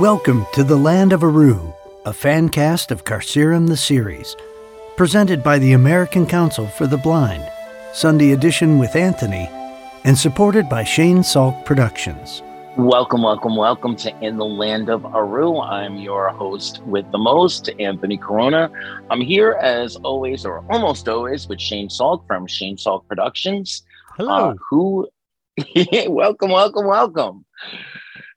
Welcome to the Land of Aru, a fan cast of Carcerem the series, presented by the American Council for the Blind, Sunday edition with Anthony, and supported by Shane Salk Productions. Welcome, welcome, welcome to In the Land of Aru. I'm your host with the most, Anthony Corona. I'm here as always, or almost always, with Shane Salk from Shane Salk Productions. Hello. Uh, who? welcome, welcome, welcome.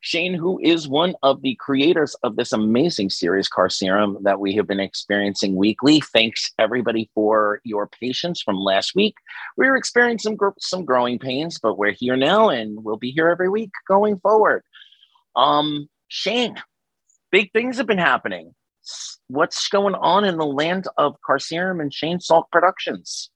Shane, who is one of the creators of this amazing series, Carcerem, that we have been experiencing weekly. Thanks everybody for your patience from last week. We were experiencing some, some growing pains, but we're here now and we'll be here every week going forward. Um, Shane, big things have been happening. What's going on in the land of Carcerem and Shane Salk Productions?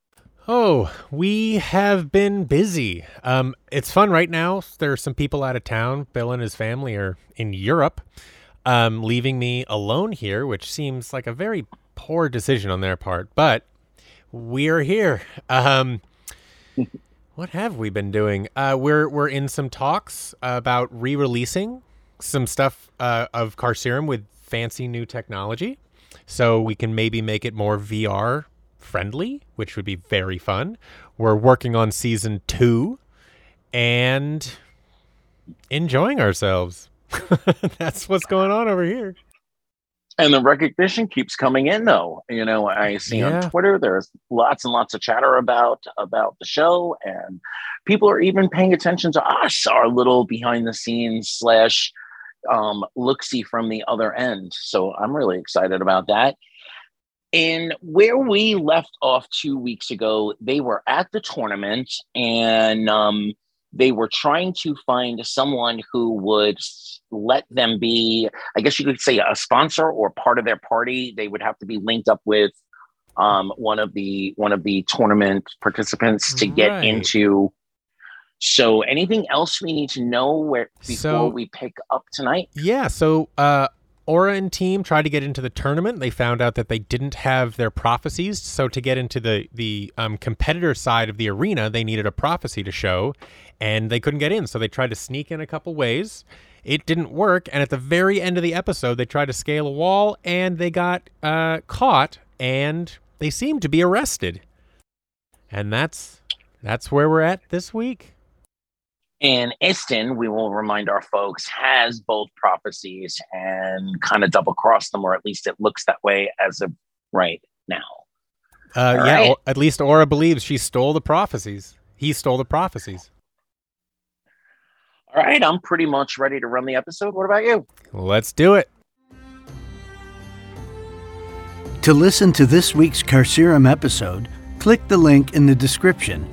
Oh, we have been busy. Um, it's fun right now. There are some people out of town. Bill and his family are in Europe, um, leaving me alone here, which seems like a very poor decision on their part. But we're here. Um, what have we been doing? Uh, we're we're in some talks about re-releasing some stuff uh, of Carcerem with fancy new technology, so we can maybe make it more VR friendly, which would be very fun. We're working on season two and enjoying ourselves. That's what's going on over here. And the recognition keeps coming in, though. You know, I see yeah. on Twitter there's lots and lots of chatter about about the show, and people are even paying attention to us, our little behind the scenes slash um, look see from the other end. So I'm really excited about that. And where we left off two weeks ago, they were at the tournament and um, they were trying to find someone who would let them be, I guess you could say, a sponsor or part of their party. They would have to be linked up with um, one of the one of the tournament participants to get right. into. So, anything else we need to know where before so, we pick up tonight? Yeah. So, uh, Aura and team tried to get into the tournament. They found out that they didn't have their prophecies. So to get into the the um, competitor side of the arena, they needed a prophecy to show, and they couldn't get in. So they tried to sneak in a couple ways. It didn't work, and at the very end of the episode, they tried to scale a wall, and they got uh, caught, and they seemed to be arrested. And that's that's where we're at this week. And Iston, we will remind our folks, has both prophecies and kind of double cross them, or at least it looks that way as of right now. Uh, yeah, right. at least Aura believes she stole the prophecies. He stole the prophecies. All right, I'm pretty much ready to run the episode. What about you? Let's do it. To listen to this week's Carcerem episode, click the link in the description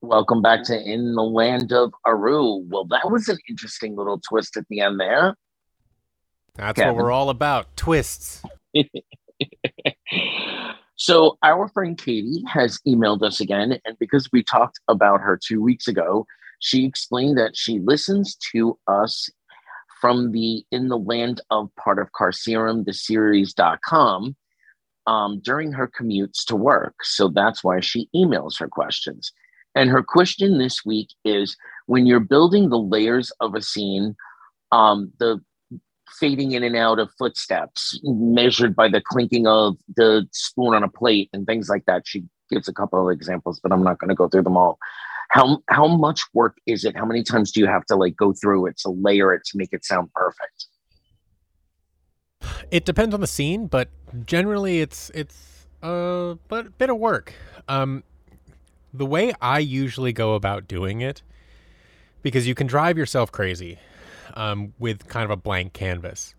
Welcome back to In the Land of Aru. Well, that was an interesting little twist at the end there. That's Kevin. what we're all about twists. so, our friend Katie has emailed us again. And because we talked about her two weeks ago, she explained that she listens to us from the In the Land of part of Carcerem, the series.com um, during her commutes to work. So that's why she emails her questions. And her question this week is when you're building the layers of a scene, um, the fading in and out of footsteps measured by the clinking of the spoon on a plate and things like that. She gives a couple of examples, but I'm not going to go through them all. How how much work is it? How many times do you have to like go through it to layer it to make it sound perfect? It depends on the scene, but generally it's it's a bit of work. Um, the way I usually go about doing it, because you can drive yourself crazy um, with kind of a blank canvas.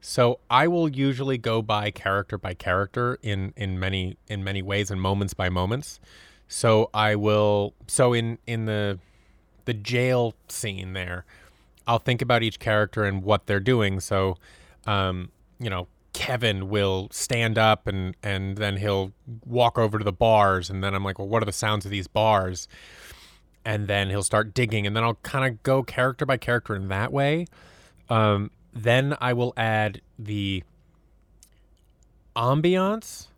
So I will usually go by character by character in in many in many ways and moments by moments. So I will so in in the the jail scene there, I'll think about each character and what they're doing. So um, you know, Kevin will stand up and and then he'll walk over to the bars and then I'm like, well, what are the sounds of these bars? And then he'll start digging and then I'll kind of go character by character in that way. Um, then I will add the ambiance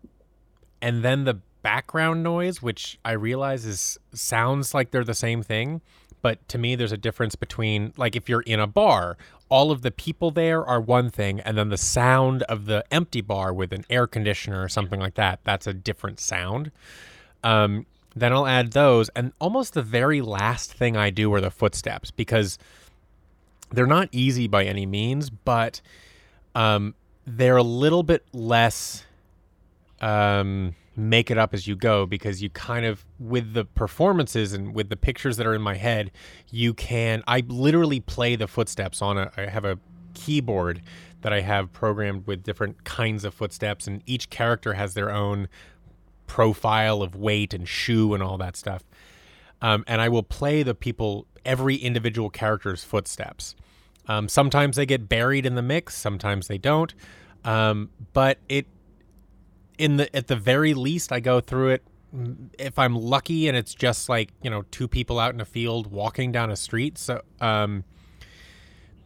and then the background noise, which I realize is sounds like they're the same thing, But to me, there's a difference between like if you're in a bar, all of the people there are one thing, and then the sound of the empty bar with an air conditioner or something like that, that's a different sound. Um, then I'll add those, and almost the very last thing I do are the footsteps because they're not easy by any means, but um, they're a little bit less um, make it up as you go because you kind of with the performances and with the pictures that are in my head you can i literally play the footsteps on a i have a keyboard that i have programmed with different kinds of footsteps and each character has their own profile of weight and shoe and all that stuff. Um, and i will play the people every individual character's footsteps. Um, sometimes they get buried in the mix sometimes they don't. Um, but it in the at the very least I go through it if I'm lucky and it's just like, you know, two people out in a field walking down a street. So um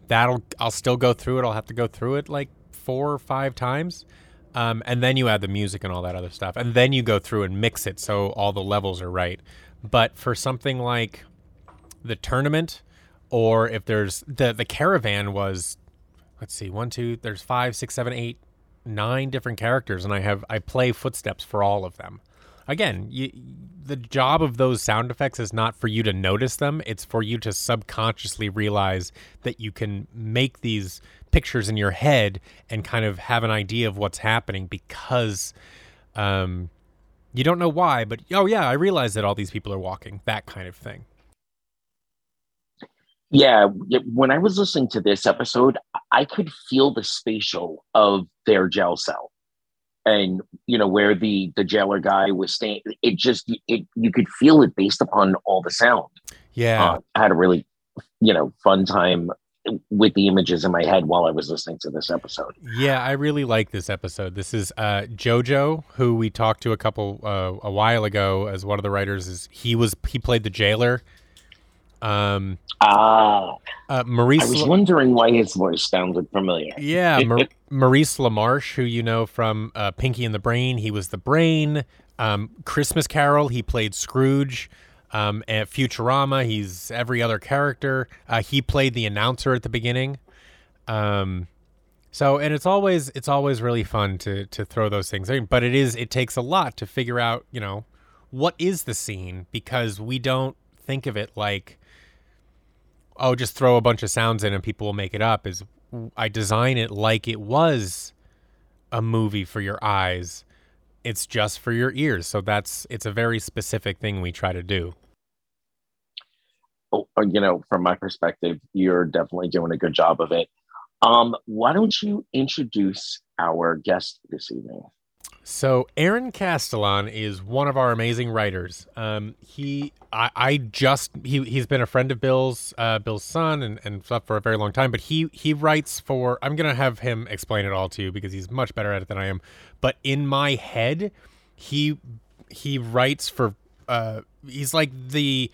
that'll I'll still go through it. I'll have to go through it like four or five times. Um, and then you add the music and all that other stuff. And then you go through and mix it so all the levels are right. But for something like the tournament, or if there's the the caravan was let's see, one, two, there's five, six, seven, eight, nine different characters and I have I play footsteps for all of them. Again, you, the job of those sound effects is not for you to notice them, it's for you to subconsciously realize that you can make these pictures in your head and kind of have an idea of what's happening because um you don't know why, but oh yeah, I realize that all these people are walking, that kind of thing. Yeah, when I was listening to this episode, I could feel the spatial of their jail cell, and you know where the the jailer guy was staying. It just it you could feel it based upon all the sound. Yeah, uh, I had a really you know fun time with the images in my head while I was listening to this episode. Yeah, I really like this episode. This is uh, Jojo, who we talked to a couple uh, a while ago as one of the writers. Is he was he played the jailer um, ah, uh, Maurice. I was wondering why his voice sounded familiar. Yeah, Mar- Maurice LaMarche, who you know from uh, Pinky and the Brain, he was the Brain. Um, Christmas Carol, he played Scrooge. Um, at Futurama, he's every other character. Uh, he played the announcer at the beginning. Um, so, and it's always it's always really fun to to throw those things in, but it is it takes a lot to figure out, you know, what is the scene because we don't think of it like oh, just throw a bunch of sounds in and people will make it up is I design it like it was a movie for your eyes. It's just for your ears. So that's it's a very specific thing we try to do. Oh, uh, you know, from my perspective, you're definitely doing a good job of it. Um, why don't you introduce our guest this evening? So Aaron Castellan is one of our amazing writers. Um, he, I, I, just he he's been a friend of Bill's, uh, Bill's son, and, and stuff for a very long time. But he he writes for. I'm gonna have him explain it all to you because he's much better at it than I am. But in my head, he he writes for. Uh, he's like the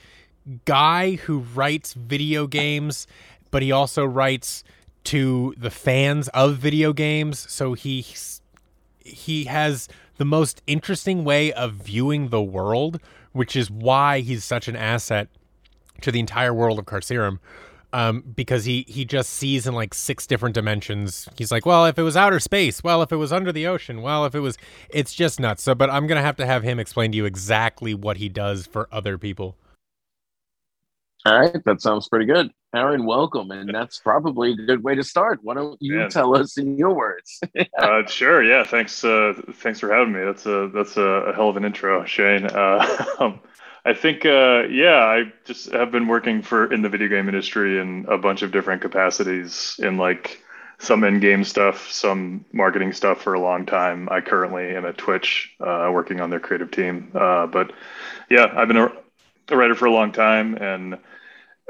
guy who writes video games, but he also writes to the fans of video games. So he's he has the most interesting way of viewing the world, which is why he's such an asset to the entire world of Carcerem. Um, because he he just sees in like six different dimensions. He's like, well, if it was outer space, well, if it was under the ocean, well, if it was, it's just nuts. So, but I'm gonna have to have him explain to you exactly what he does for other people. All right, that sounds pretty good. Aaron, welcome. And that's probably a good way to start. Why don't you yeah. tell us in your words? uh, sure. Yeah. Thanks. Uh, thanks for having me. That's a, that's a, hell of an intro, Shane. Uh, um, I think, uh, yeah, I just have been working for in the video game industry in a bunch of different capacities in like some in-game stuff, some marketing stuff for a long time. I currently am at Twitch, uh, working on their creative team. Uh, but yeah, I've been a, a writer for a long time and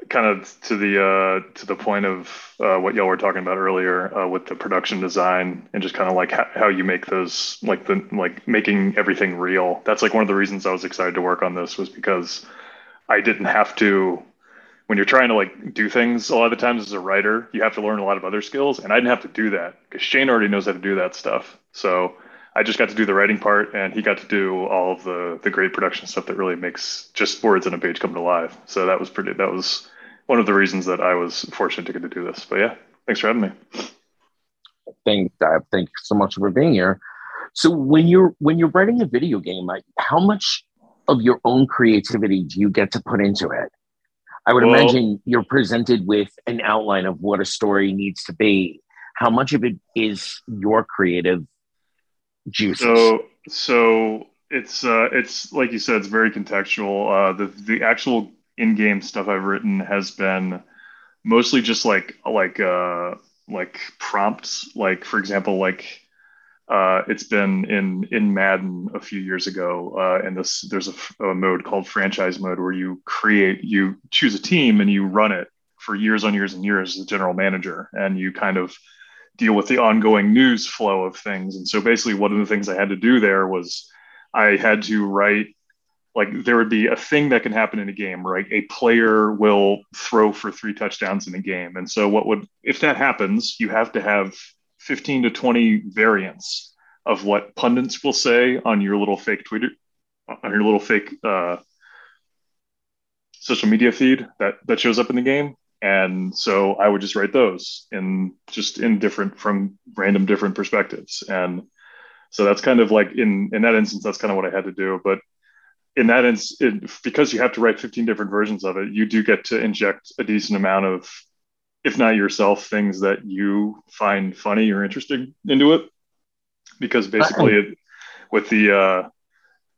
kind of to the uh, to the point of uh, what y'all were talking about earlier uh, with the production design and just kind of like ha- how you make those like the like making everything real. That's like one of the reasons I was excited to work on this was because I didn't have to. When you're trying to like do things, a lot of the times as a writer, you have to learn a lot of other skills, and I didn't have to do that because Shane already knows how to do that stuff. So I just got to do the writing part, and he got to do all of the the great production stuff that really makes just words on a page come to life. So that was pretty. That was one of the reasons that I was fortunate to get to do this. But yeah, thanks for having me. Thank, uh, thank you so much for being here. So when you're when you're writing a video game, like how much of your own creativity do you get to put into it? I would well, imagine you're presented with an outline of what a story needs to be. How much of it is your creative juices? So, so it's uh, it's like you said, it's very contextual. Uh, the the actual in-game stuff I've written has been mostly just like like uh, like prompts. Like for example, like uh, it's been in in Madden a few years ago, uh, and this there's a, a, mode called franchise mode where you create, you choose a team and you run it for years on years and years as a general manager, and you kind of deal with the ongoing news flow of things. And so basically, one of the things I had to do there was I had to write like there would be a thing that can happen in a game, right? A player will throw for three touchdowns in a game, and so what would if that happens, you have to have 15 to 20 variants of what pundits will say on your little fake Twitter, on your little fake uh, social media feed that that shows up in the game. And so I would just write those in just in different from random different perspectives. And so that's kind of like in in that instance, that's kind of what I had to do. But in that instance, because you have to write 15 different versions of it, you do get to inject a decent amount of if not yourself, things that you find funny or interesting into it. Because basically, it, with the uh,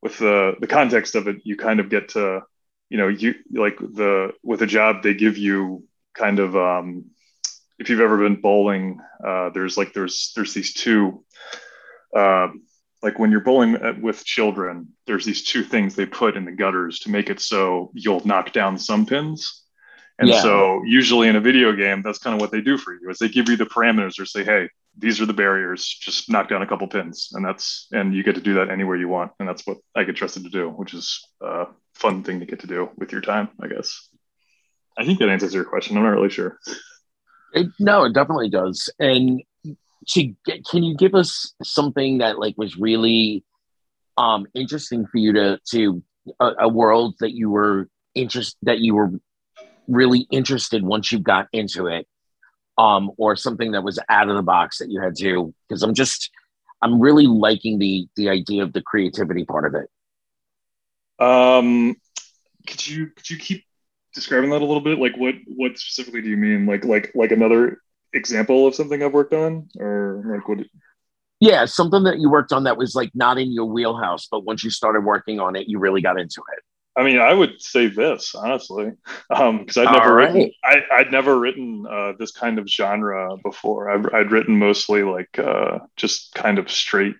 with the the context of it, you kind of get to, you know, you like the with a job they give you kind of um, if you've ever been bowling, uh, there's like there's there's these two. Uh, like when you're bowling with children, there's these two things they put in the gutters to make it so you'll knock down some pins and yeah. so usually in a video game, that's kind of what they do for you is they give you the parameters or say, hey, these are the barriers, just knock down a couple pins. And that's and you get to do that anywhere you want. And that's what I get trusted to do, which is a fun thing to get to do with your time, I guess. I think that answers your question. I'm not really sure. It, no, it definitely does. And to get, can you give us something that like was really um, interesting for you to to a, a world that you were interest that you were really interested once you got into it um, or something that was out of the box that you had to because i'm just i'm really liking the the idea of the creativity part of it um could you could you keep describing that a little bit like what what specifically do you mean like like like another example of something i've worked on or like what yeah something that you worked on that was like not in your wheelhouse but once you started working on it you really got into it I mean, I would say this honestly, because um, I'd never right. written, I, would never written uh, this kind of genre before. I've, I'd written mostly like uh, just kind of straight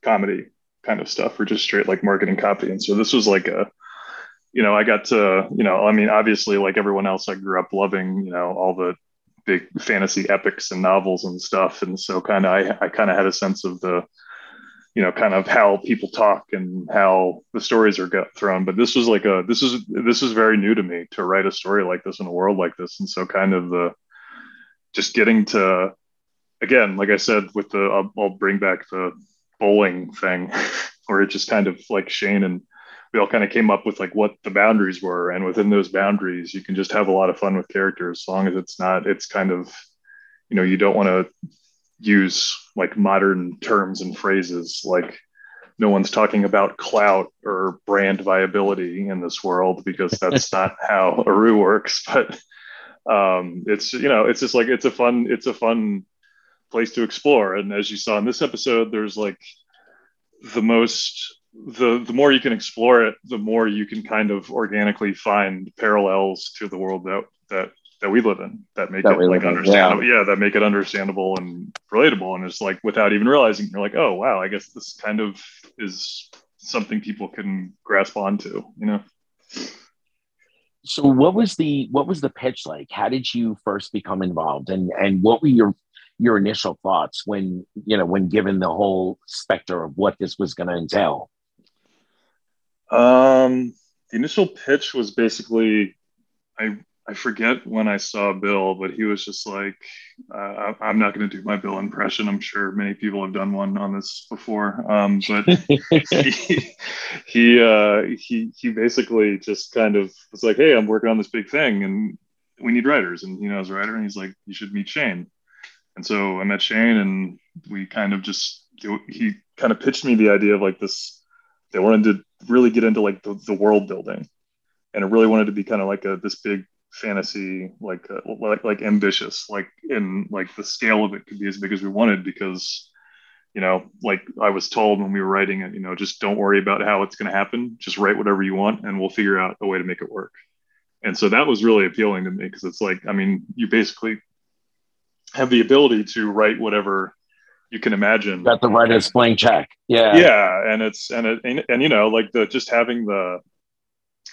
comedy kind of stuff, or just straight like marketing copy. And so this was like a, you know, I got to, you know, I mean, obviously, like everyone else, I grew up loving, you know, all the big fantasy epics and novels and stuff, and so kind of I, I kind of had a sense of the you know kind of how people talk and how the stories are get thrown. But this was like a this is this is very new to me to write a story like this in a world like this. And so kind of the just getting to again like i said with the i'll, I'll bring back the bowling thing where it just kind of like shane and we all kind of came up with like what the boundaries were and within those boundaries you can just have a lot of fun with characters as long as it's not it's kind of you know you don't want to use like modern terms and phrases like no one's talking about clout or brand viability in this world because that's not how Aru works. But um, it's you know it's just like it's a fun it's a fun place to explore. And as you saw in this episode, there's like the most the the more you can explore it, the more you can kind of organically find parallels to the world that that that we live in that make that it like understandable. Yeah. yeah. that make it understandable and relatable. And it's like without even realizing, you're like, oh wow, I guess this kind of is something people can grasp onto, you know. So what was the what was the pitch like? How did you first become involved, and and what were your your initial thoughts when you know when given the whole specter of what this was going to entail? Um, the initial pitch was basically I I forget when I saw Bill, but he was just like, uh, I'm not going to do my Bill impression. I'm sure many people have done one on this before. Um, but he, he, uh, he, he basically just kind of was like, Hey, I'm working on this big thing and we need writers. And, you know, as a writer, and he's like, you should meet Shane. And so I met Shane and we kind of just, he kind of pitched me the idea of like this, they wanted to really get into like the, the world building. And it really wanted to be kind of like a this big fantasy like uh, like like ambitious like in like the scale of it could be as big as we wanted because you know like i was told when we were writing it you know just don't worry about how it's going to happen. Just write whatever you want and we'll figure out a way to make it work. And so that was really appealing to me because it's like i mean you basically have the ability to write whatever you can imagine that the writer's playing check yeah yeah and it's and it and, and you know like the just having the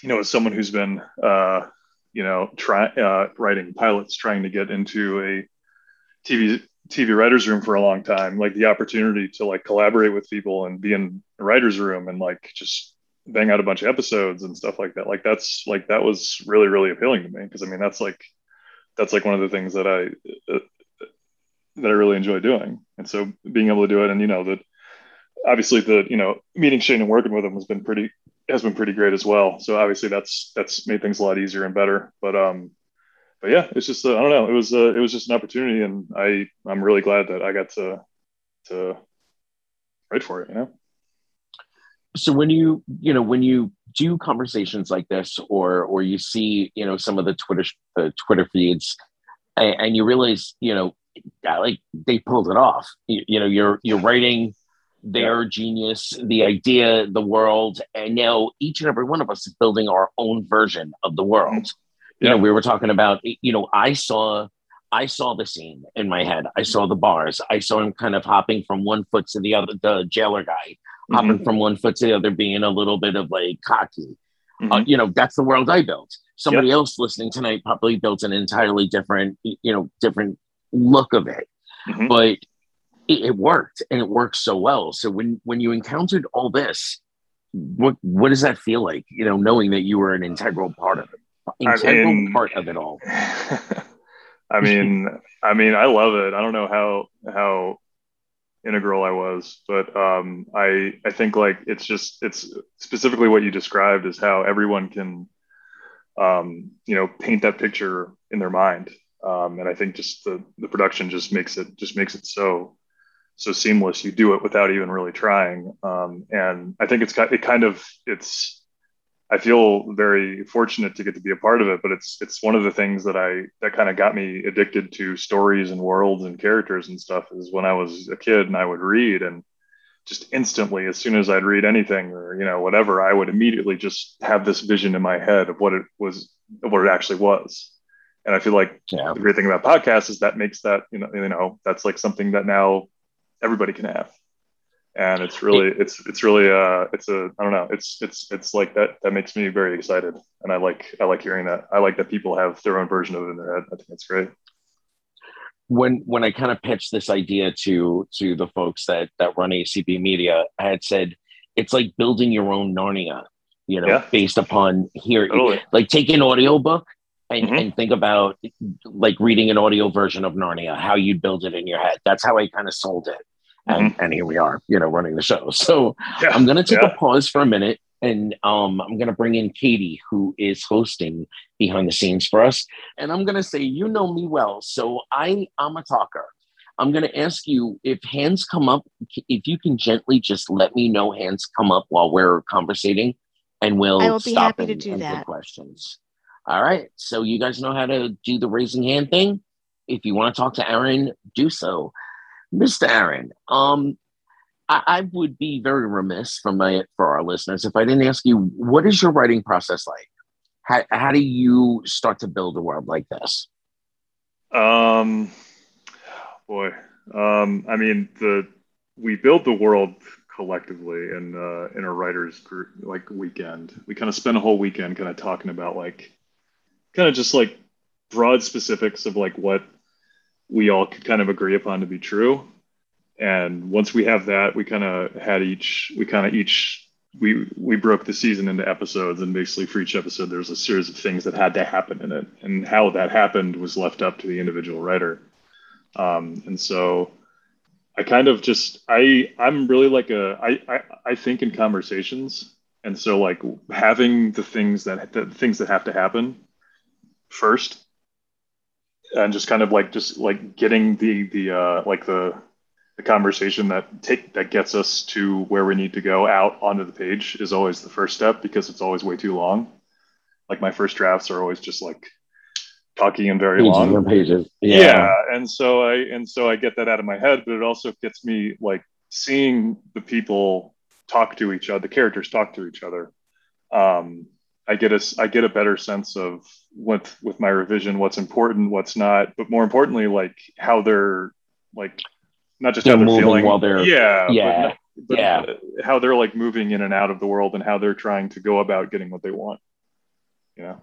you know as someone who's been uh you know, try uh, writing pilots, trying to get into a TV TV writers room for a long time. Like the opportunity to like collaborate with people and be in a writers room and like just bang out a bunch of episodes and stuff like that. Like that's like that was really really appealing to me because I mean that's like that's like one of the things that I uh, that I really enjoy doing. And so being able to do it and you know that obviously the you know meeting Shane and working with him has been pretty has been pretty great as well. So obviously that's that's made things a lot easier and better. But um, but yeah, it's just uh, I don't know. It was uh, it was just an opportunity, and I I'm really glad that I got to to write for it. You know. So when you you know when you do conversations like this, or or you see you know some of the Twitter the Twitter feeds, and, and you realize you know like they pulled it off. You, you know you're you're writing their yeah. genius, the idea, the world, and now each and every one of us is building our own version of the world. Mm-hmm. Yeah. You know, we were talking about, you know, I saw I saw the scene in my head. I saw the bars. I saw him kind of hopping from one foot to the other, the jailer guy, mm-hmm. hopping from one foot to the other, being a little bit of like cocky. Uh, mm-hmm. Uh, you know, that's the world I built. Somebody else listening tonight probably built an entirely different, you know, different look of it. Mm-hmm. But it, it worked and it worked so well. So when when you encountered all this, what what does that feel like? You know, knowing that you were an integral part of it, integral I mean, part of it all. I mean, I mean, I love it. I don't know how how integral I was, but um, I I think like it's just it's specifically what you described is how everyone can, um, you know, paint that picture in their mind, um, and I think just the the production just makes it just makes it so so seamless. You do it without even really trying. Um, and I think it's it kind of it's. I feel very fortunate to get to be a part of it, but it's it's one of the things that I that kind of got me addicted to stories and worlds and characters and stuff. Is when I was a kid and I would read and just instantly, as soon as I'd read anything or you know whatever, I would immediately just have this vision in my head of what it was, what it actually was. And I feel like yeah. the great thing about podcasts is that makes that you know you know that's like something that now everybody can have and it's really it's it's really uh it's a i don't know it's it's it's like that that makes me very excited and i like i like hearing that i like that people have their own version of it in their head i think that's great when when i kind of pitched this idea to to the folks that that run acb media i had said it's like building your own narnia you know yeah. based upon here totally. like take an audiobook and, mm-hmm. and think about like reading an audio version of Narnia, how you'd build it in your head. That's how I kind of sold it. And, mm-hmm. and here we are, you know, running the show. So yeah. I'm going to take yeah. a pause for a minute and um, I'm going to bring in Katie, who is hosting behind the scenes for us. And I'm going to say, you know me well. So I, I'm a talker. I'm going to ask you if hands come up, if you can gently just let me know hands come up while we're conversating and we'll I will be happy and, to do that. questions. All right. So you guys know how to do the raising hand thing. If you want to talk to Aaron, do so. Mr. Aaron, um, I, I, would be very remiss for my for our listeners if I didn't ask you what is your writing process like? How, how do you start to build a world like this? Um, boy, um, I mean the we build the world collectively in uh, in a writers group like weekend. We kind of spend a whole weekend kind of talking about like kind of just like broad specifics of like what we all could kind of agree upon to be true. And once we have that, we kind of had each, we kind of each we we broke the season into episodes, and basically for each episode, there's a series of things that had to happen in it, and how that happened was left up to the individual writer. Um, and so, I kind of just I I'm really like a I I, I think in conversations, and so like having the things that the things that have to happen first, and just kind of like just like getting the the uh, like the the conversation that take that gets us to where we need to go out onto the page is always the first step because it's always way too long. Like my first drafts are always just like talking and very pages long and pages. Yeah. yeah. And so I and so I get that out of my head, but it also gets me like seeing the people talk to each other, the characters talk to each other. Um, I get a I get a better sense of what with my revision, what's important, what's not, but more importantly, like how they're like not just they're how they're feeling. while they're yeah, yeah, but, but yeah. how they're like moving in and out of the world and how they're trying to go about getting what they want. You know,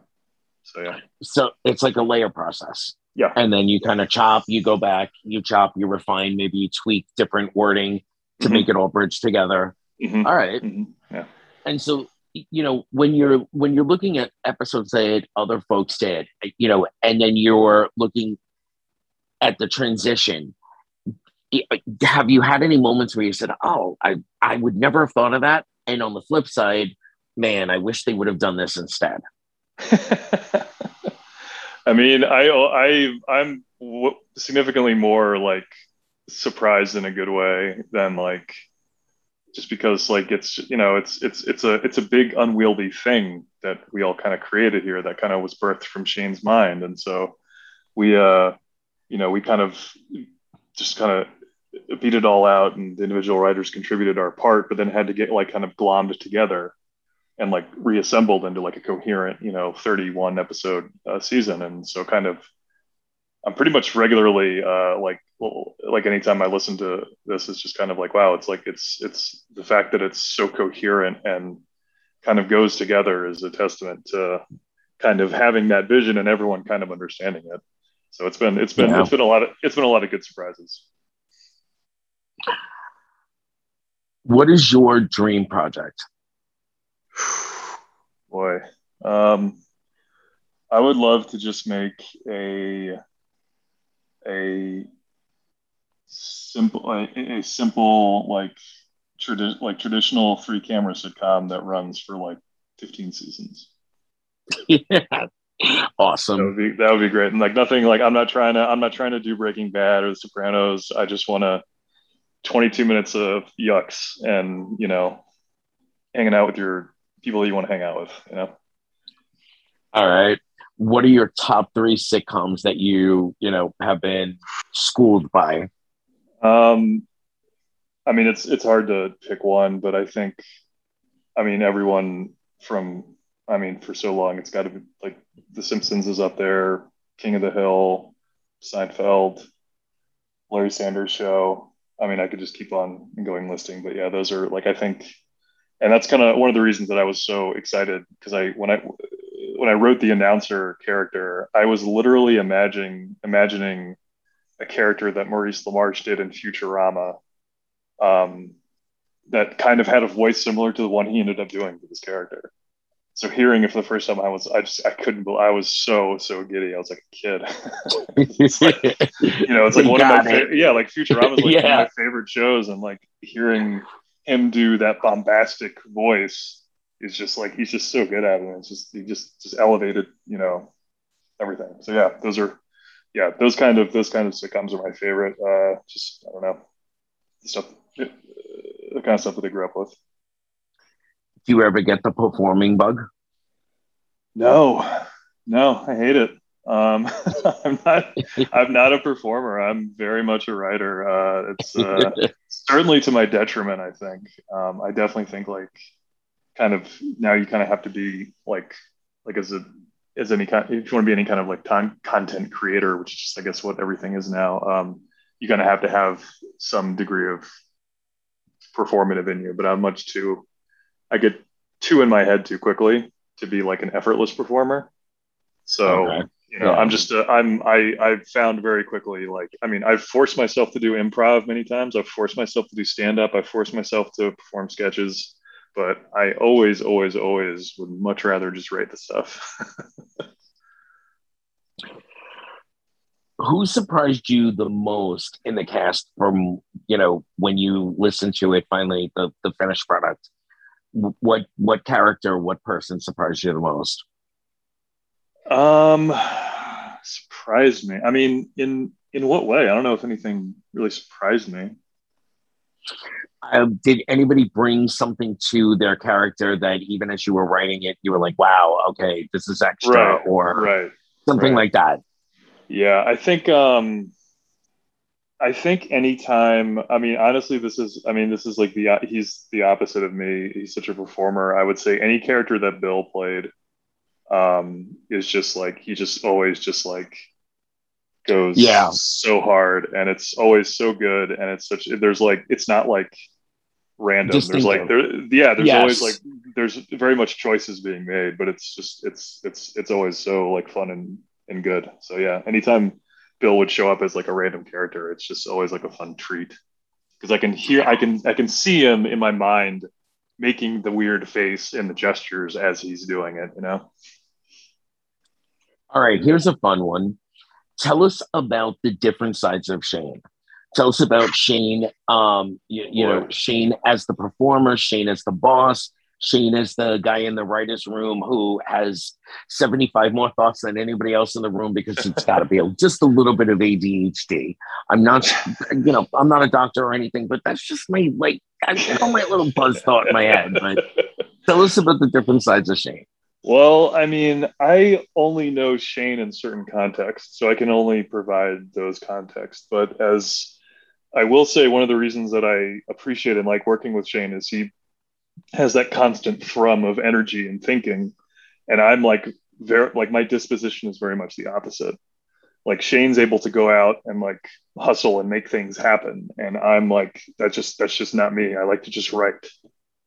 so yeah, so it's like a layer process. yeah, and then you kind of chop, you go back, you chop, you refine, maybe you tweak different wording to Mhm. make it all bridge together. Mhm. All right. Mhm. yeah, And so, you know, when you're when you're looking at episodes that other folks did, you know, and then you're looking at the transition, uh, have you had any moments where you said, "Oh, I I would never have thought of that," and on the flip side, man, I wish they would have done this instead. I mean, I I I'm significantly more like surprised in a good way than like just because like it's you know it's it's it's a it's a big unwieldy thing that we all kind of created here that kind of was birthed from Shane's mind, and so we uh you know we kind of just kind of beat it all out, and the individual writers contributed our part, but then had to get like kind of glommed together and like reassembled into like a coherent, you know, 31 episode uh, season. And so kind of, I'm pretty much regularly uh, like, well, like anytime I listen to this, it's just kind of like, wow, it's like, it's, it's the fact that it's so coherent and kind of goes together is a testament to kind of having that vision and everyone kind of understanding it. So it's been, it's been, Yeah. it's been a lot of, it's been a lot of good surprises. What is your dream project? Boy, um, I would love to just make a a simple a, a simple like tradi- like traditional three camera sitcom that runs for like 15 seasons. yeah. That Awesome. would be that would be great. And like nothing like I'm not trying to I'm not trying to do Breaking Bad or The Sopranos. I just want to 22 minutes of yucks and you know hanging out with your people that you want to hang out with. You know. All right. What are your top three sitcoms that you, you know, have been schooled by? Um, I mean, it's it's hard to pick one, but I think, I mean, everyone from, I mean, for so long, it's got to be like The Simpsons is up there, King of the Hill, Seinfeld, Larry Sanders Show. I mean, I could just keep on going listing, but yeah, those are like I think, and that's kind of one of the reasons that I was so excited because I when I when I wrote the announcer character, I was literally imagining imagining a character that Maurice LaMarche did in Futurama um, that kind of had a voice similar to the one he ended up doing for this character. So hearing it for the first time, I was I just I couldn't believe I was so so giddy. I was like a kid. Like, you know, it's like one of my fa- yeah, like Futurama is like one of my favorite shows, and like hearing him do that bombastic voice is just like he's just so good at it. It's just he just just elevated, you know, everything. So yeah, those are yeah, those kind of those kind of sitcoms are my favorite. Uh, just I don't know, the stuff, the kind of stuff that I grew up with. Do you ever get the performing bug? No, no, I hate it. Um, I'm not. I'm not a performer. I'm very much a writer. Uh, it's uh, certainly to my detriment. I think. Um, I definitely think like, kind of now you kind of have to be like, like as a as any kind. If you want to be any kind of like ton, content creator, which is just I guess what everything is now. Um, you kind of have to have some degree of performative in you. But I'm much too. I get too in my head too quickly to be like an effortless performer. So Okay. you know, Yeah. I'm just uh, I'm I I've found very quickly like I mean I've forced myself to do improv many times. I've forced myself to do stand up. I've forced myself to perform sketches. But I always, always, always would much rather just write the stuff. Who surprised you the most in the cast from you know when you listened to it finally the the finished product? What what character, what person surprised you the most? Um, surprised me. I mean, in in what way? I don't know if anything really surprised me. Um, did anybody bring something to their character that even as you were writing it, you were like, "Wow, okay, this is extra," right, or right, something right. like that? Yeah, I think. um I think anytime. I mean, honestly, this is. I mean, this is like the. He's the opposite of me. He's such a performer. I would say any character that Bill played, um, is just like he just always just like goes yeah. so hard and it's always so good and it's such there's like it's not like random. There's like there yeah there's yes. always like there's very much choices being made but it's just it's it's it's always so like fun and and good. So yeah anytime bill would show up as like a random character it's just always like a fun treat. Because i can hear i can i can see him in my mind making the weird face and the gestures as he's doing it you know? All right here's a fun one tell us about the different sides of Shane. Tell us about Shane, um, you, you know, Shane as the performer, Shane as the boss, Shane as the guy in the writer's room who has 75 more thoughts than anybody else in the room because it's got to be just a little bit of ADHD. I'm not, you know, I'm not a doctor or anything, but that's just my, like, I know my little buzz thought in my head. But tell us about the different sides of Shane. Well, I mean, I only know Shane in certain contexts, so I can only provide those contexts. But as I will say, one of the reasons that I appreciate and like working with Shane is he has that constant thrum of energy and thinking, and I'm like very like my disposition is very much the opposite. Like Shane's able to go out and like hustle and make things happen, and I'm like that's just that's just not me. I like to just write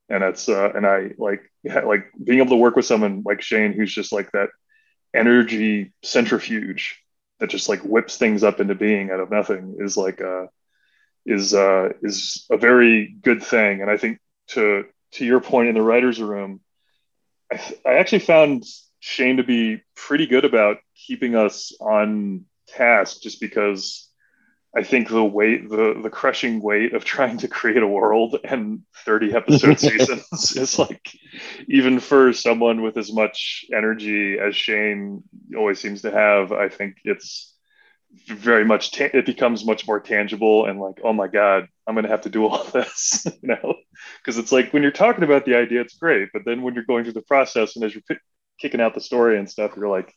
and it's uh, and I like like being able to work with someone like Shane who's just like that energy centrifuge that just like whips things up into being out of nothing is like uh is uh is a very good thing. And I think to to your point in the writers room I, I actually found Shane to be pretty good about keeping us on task just because I think the weight, the the crushing weight of trying to create a world and 30 episode seasons is like, even for someone with as much energy as Shane always seems to have, I think it's very much, ta- it becomes much more tangible and like, oh my God, I'm going to have to do all this, you know? Because it's like when you're talking about the idea, it's great. But then when you're going through the process and as you're p- kicking out the story and stuff, you're like,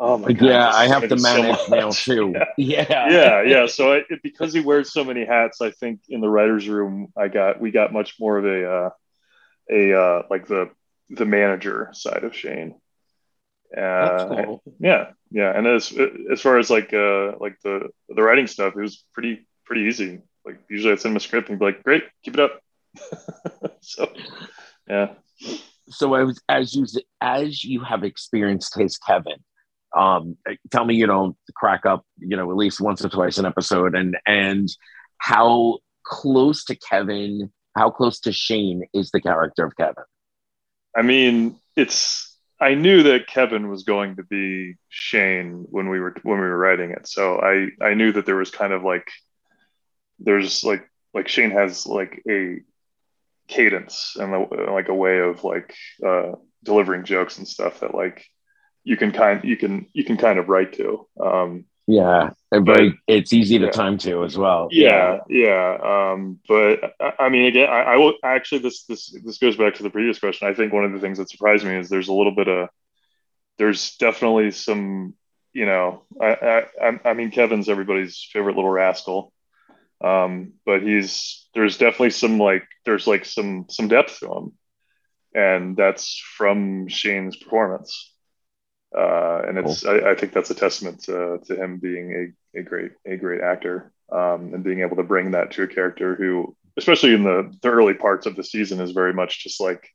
Oh my god! Yeah, I have to manage so now too. Yeah, yeah, yeah. yeah. So I, because he wears so many hats, I think in the writers' room, I got we got much more of a uh, a uh, like the the manager side of Shane. Uh, cool. Yeah, yeah. And as as far as like uh like the the writing stuff, it was pretty pretty easy. Like usually I'd send him a script and be like, "Great, keep it up." so, yeah. So as as you as you have experienced his Kevin, um, tell me you don't crack up, you know, at least once or twice an episode, and and how close to Kevin, how close to Shane is the character of Kevin? I mean, it's I knew that Kevin was going to be Shane when we were when we were writing it, so I I knew that there was kind of like there's like like Shane has like a cadence and like a way of like uh, delivering jokes and stuff that like you can kind you can you can kind of write to. Um, yeah, and very but, it's easy to yeah. time to as well. Yeah, yeah. Um, but I mean, again, I, I, will actually this this this goes back to the previous question. I think one of the things that surprised me is there's a little bit of there's definitely some you know I I, I mean Kevin's everybody's favorite little rascal. Um, but he's there's definitely some like there's like some some depth to him, and that's from Shane's performance. Uh, and it's cool. I, I, think that's a testament to, to him being a, a great a great actor um, and being able to bring that to a character who especially in the, the early parts of the season is very much just like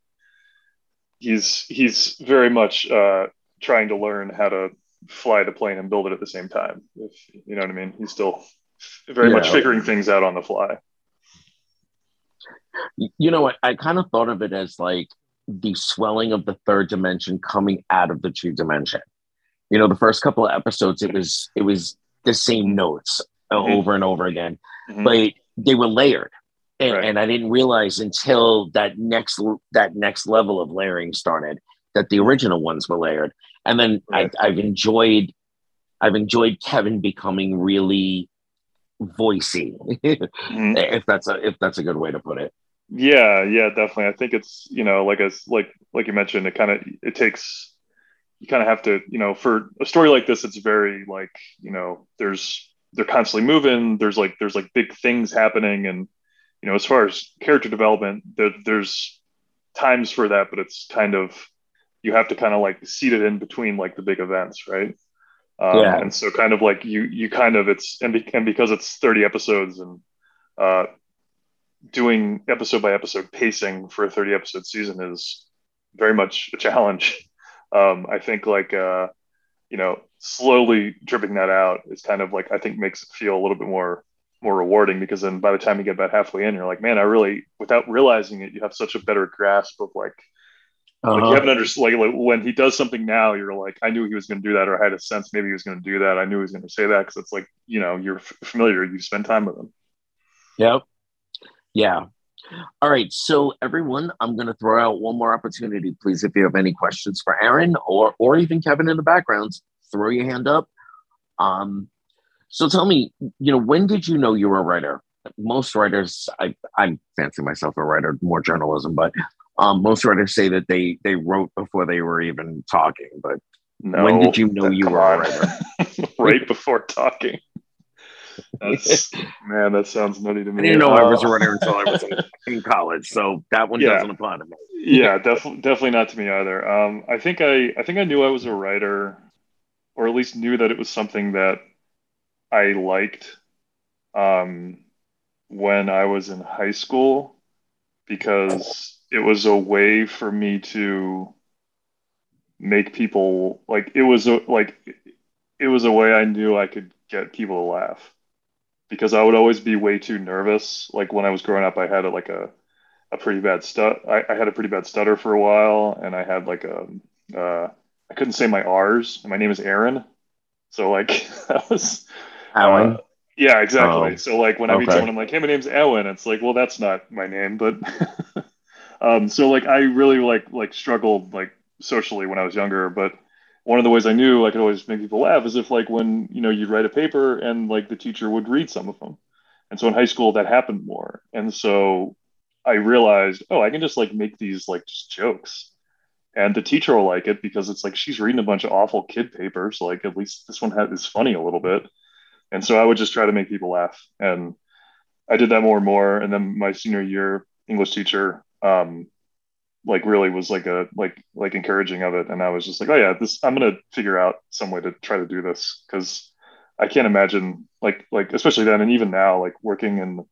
he's he's very much uh, trying to learn how to fly the plane and build it at the same time if you know what i mean he's still very yeah. much figuring things out on the fly You know what? I kind of thought of it as like the swelling of the third dimension coming out of the two dimension. You know, the first couple of episodes, it was it was the same notes mm-hmm. over and over again, mm-hmm. but they were layered. And, right. and, I didn't realize until that next that next level of layering started that the original ones were layered. And then right. I, I've enjoyed I've enjoyed Kevin becoming really voicey, mm-hmm. if that's a if that's a good way to put it. Yeah, yeah, definitely. I think it's you know like as like like you mentioned, it kind of it takes you kind of have to you know for a story like this, it's very like you know there's they're constantly moving. There's like there's like big things happening, and you know as far as character development, there, there's times for that, but it's kind of you have to kind of like seat it in between like the big events, right? Um, yeah. And so kind of like you you kind of it's and, be, and because it's 30 episodes and uh, doing episode by episode pacing for a 30 episode season is very much a challenge. Um, I think like uh, you know slowly dripping that out is kind of like I think makes it feel a little bit more more rewarding because then by the time you get about halfway in, you're like, man, I really without realizing it, you have such a better grasp of like uh-huh. Like you haven't understood like, like, when he does something now, you're like, I knew he was going to do that, or I had a sense maybe he was going to do that. I knew he was going to say that because it's like you know you're f- familiar, you spend time with him. Yep. Yeah. All right. So everyone, I'm going to throw out one more opportunity, please. If you have any questions for Aaron or or even Kevin in the backgrounds, throw your hand up. Um. So tell me, you know, when did you know you were a writer? Most writers, I I fancy myself a writer, more journalism, but um, most writers say that they they wrote before they were even talking. But no, when did you know you were a writer? right before talking. That's man, that sounds nutty to me. I didn't know uh, I was a runner until I was in, in college, so that one yeah. doesn't apply to me. yeah, definitely, definitely not to me either. Um, I think I, I think I knew I was a writer, or at least knew that it was something that I liked. Um, when I was in high school, because it was a way for me to make people like it was a like it was a way I knew I could get people to laugh because I would always be way too nervous. Like when I was growing up, I had a, like a a pretty bad stut. I, I, had a pretty bad stutter for a while, and I had like a uh, I couldn't say my R's. My name is Aaron, so like that was Alan. Uh, yeah, exactly. Oh, so like when I meet someone, I'm like, "Hey, my name's Owen." It's like, well, that's not my name, but Um, so like I really like like struggled like socially when I was younger, but one of the ways I knew I could always make people laugh is if like when you know you'd write a paper and like the teacher would read some of them, and so in high school that happened more, and so I realized oh I can just like make these like just jokes, and the teacher will like it because it's like she's reading a bunch of awful kid papers. Like at least this one has, is funny a little bit, and so I would just try to make people laugh, and I did that more and more, and then my senior year English teacher um, like really was like a like like encouraging of it. And i was just like oh yeah this i'm gonna figure out some way to try to do this. Because i can't imagine like like especially then and even now like working in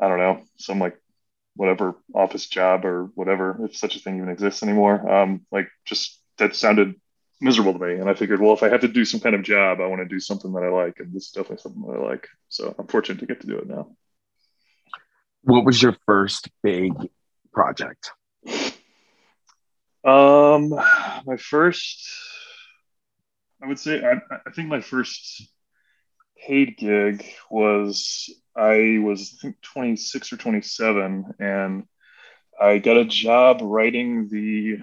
i don't know some like whatever office job or whatever if such a thing even exists anymore. Um like just that sounded miserable to me. And i figured well if i have to do some kind of job i want to do something that i like. And this is definitely something that i like. So i'm fortunate to get to do it now. What was your first big project? Um, my first, I would say, I, I think my first paid gig was I was I think 26 or 27, and I got a job writing the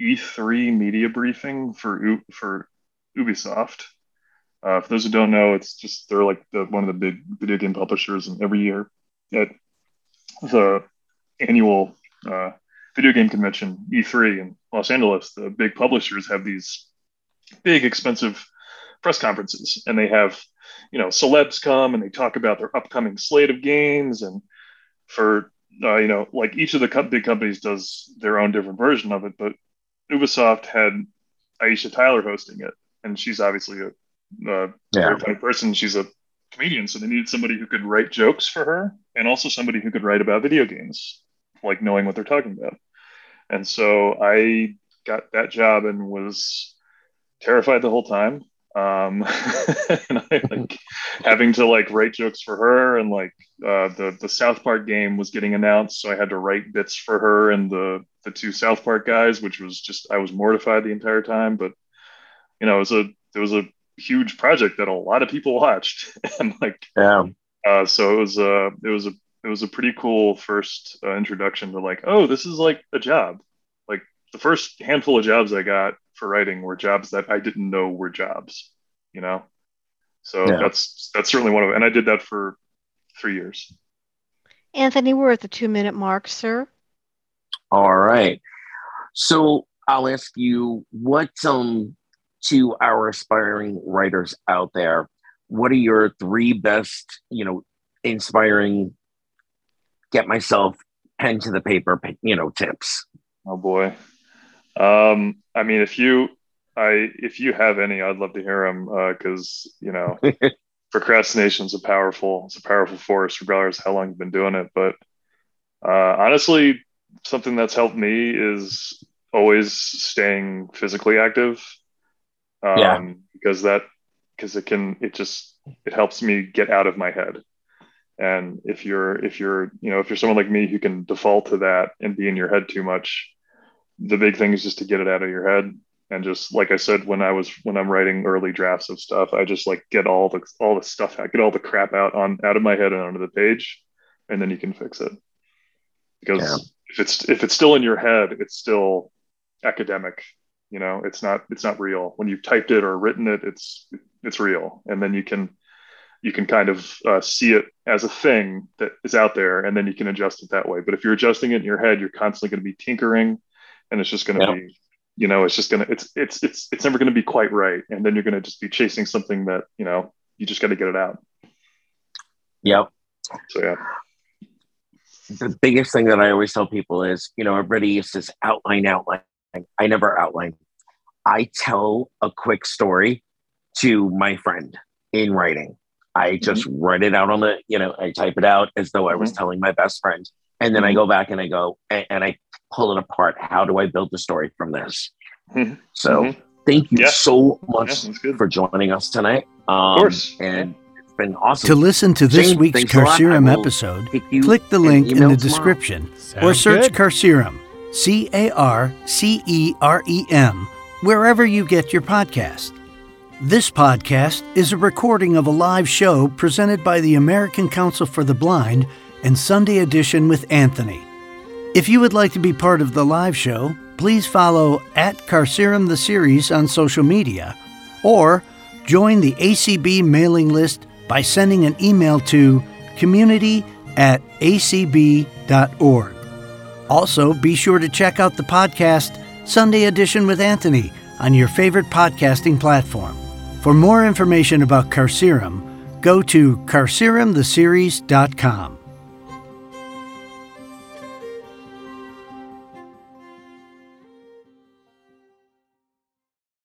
E3 media briefing for for Ubisoft. Uh, for those who don't know, it's just they're like the, one of the big video game publishers, and every year at the annual uh, video game convention, E3 in Los Angeles, the big publishers have these big, expensive press conferences, and they have, you know, celebs come and they talk about their upcoming slate of games, and for uh, you know, like each of the co- big companies does their own different version of it, but Ubisoft had Aisha Tyler hosting it, and she's obviously a, a yeah. very funny person. She's a comedian, so they needed somebody who could write jokes for her, and also somebody who could write about video games like knowing what they're talking about. And so I got that job and was terrified the whole time. um, and I, like having to like write jokes for her and like uh, the the South Park game was getting announced, so I had to write bits for her and the the two South Park guys, which was just I was mortified the entire time. But you know, it was a it was a huge project that a lot of people watched, and like yeah. Uh, so it was a it was a it was a pretty cool first uh, introduction to like oh this is like a job like the first handful of jobs I got for writing were jobs that I didn't know were jobs, you know. So yeah. that's that's certainly one of them, and I did that for three years. Anthony, we're at the two minute mark, sir. All right. So I'll ask you what um to our aspiring writers out there, what are your three best, you know, inspiring get myself pen to the paper, you know, tips? Oh boy. Um, I mean, if you, I, if you have any, I'd love to hear them because uh, you know, procrastination is a powerful, it's a powerful force, regardless how long you've been doing it. But uh, honestly, something that's helped me is always staying physically active. Um, yeah. Because that, because it can, it just, it helps me get out of my head. And if you're, if you're, you know, if you're someone like me who can default to that and be in your head too much, the big thing is just to get it out of your head and just like I said when I was when I'm writing early drafts of stuff, I just like get all the all the stuff out, get all the crap out on out of my head and onto the page, and then you can fix it. Because yeah. if it's if it's still in your head, it's still academic. You know, it's not it's not real. When you've typed it or written it, it's it's real, and then you can you can kind of uh, see it as a thing that is out there, and then you can adjust it that way. But if you're adjusting it in your head, you're constantly going to be tinkering and it's just going to be you know it's just going to it's it's it's it's never going to be quite right and then you're going to just be chasing something that you know you just got to get it out. Yep. So yeah. The biggest thing that i always tell people is you know everybody uses outline outline. I never outline. I tell a quick story to my friend in writing i just mm-hmm. write it out on the you know i type it out as though i was mm-hmm. telling my best friend and then I mm-hmm. go back and I go and, and, I pull it apart. How do I build the story from this? Mm-hmm. So mm-hmm. thank you yeah. so much yeah, for joining us tonight. Um, of course. And it's been awesome. To listen to this Shane, week's Carcerem episode, click the link in the description or search good. Carcerem, C A R C E R E M, wherever you get your podcast. This podcast is a recording of a live show presented by the American Council for the Blind and Sunday Edition with Anthony. If you would like to be part of the live show, please follow at Carcerem the series on social media or join the ACB mailing list by sending an email to community at acb.org. Also, be sure to check out the podcast Sunday Edition with Anthony on your favorite podcasting platform. For more information about Carcerem, go to carceremtheseries.com.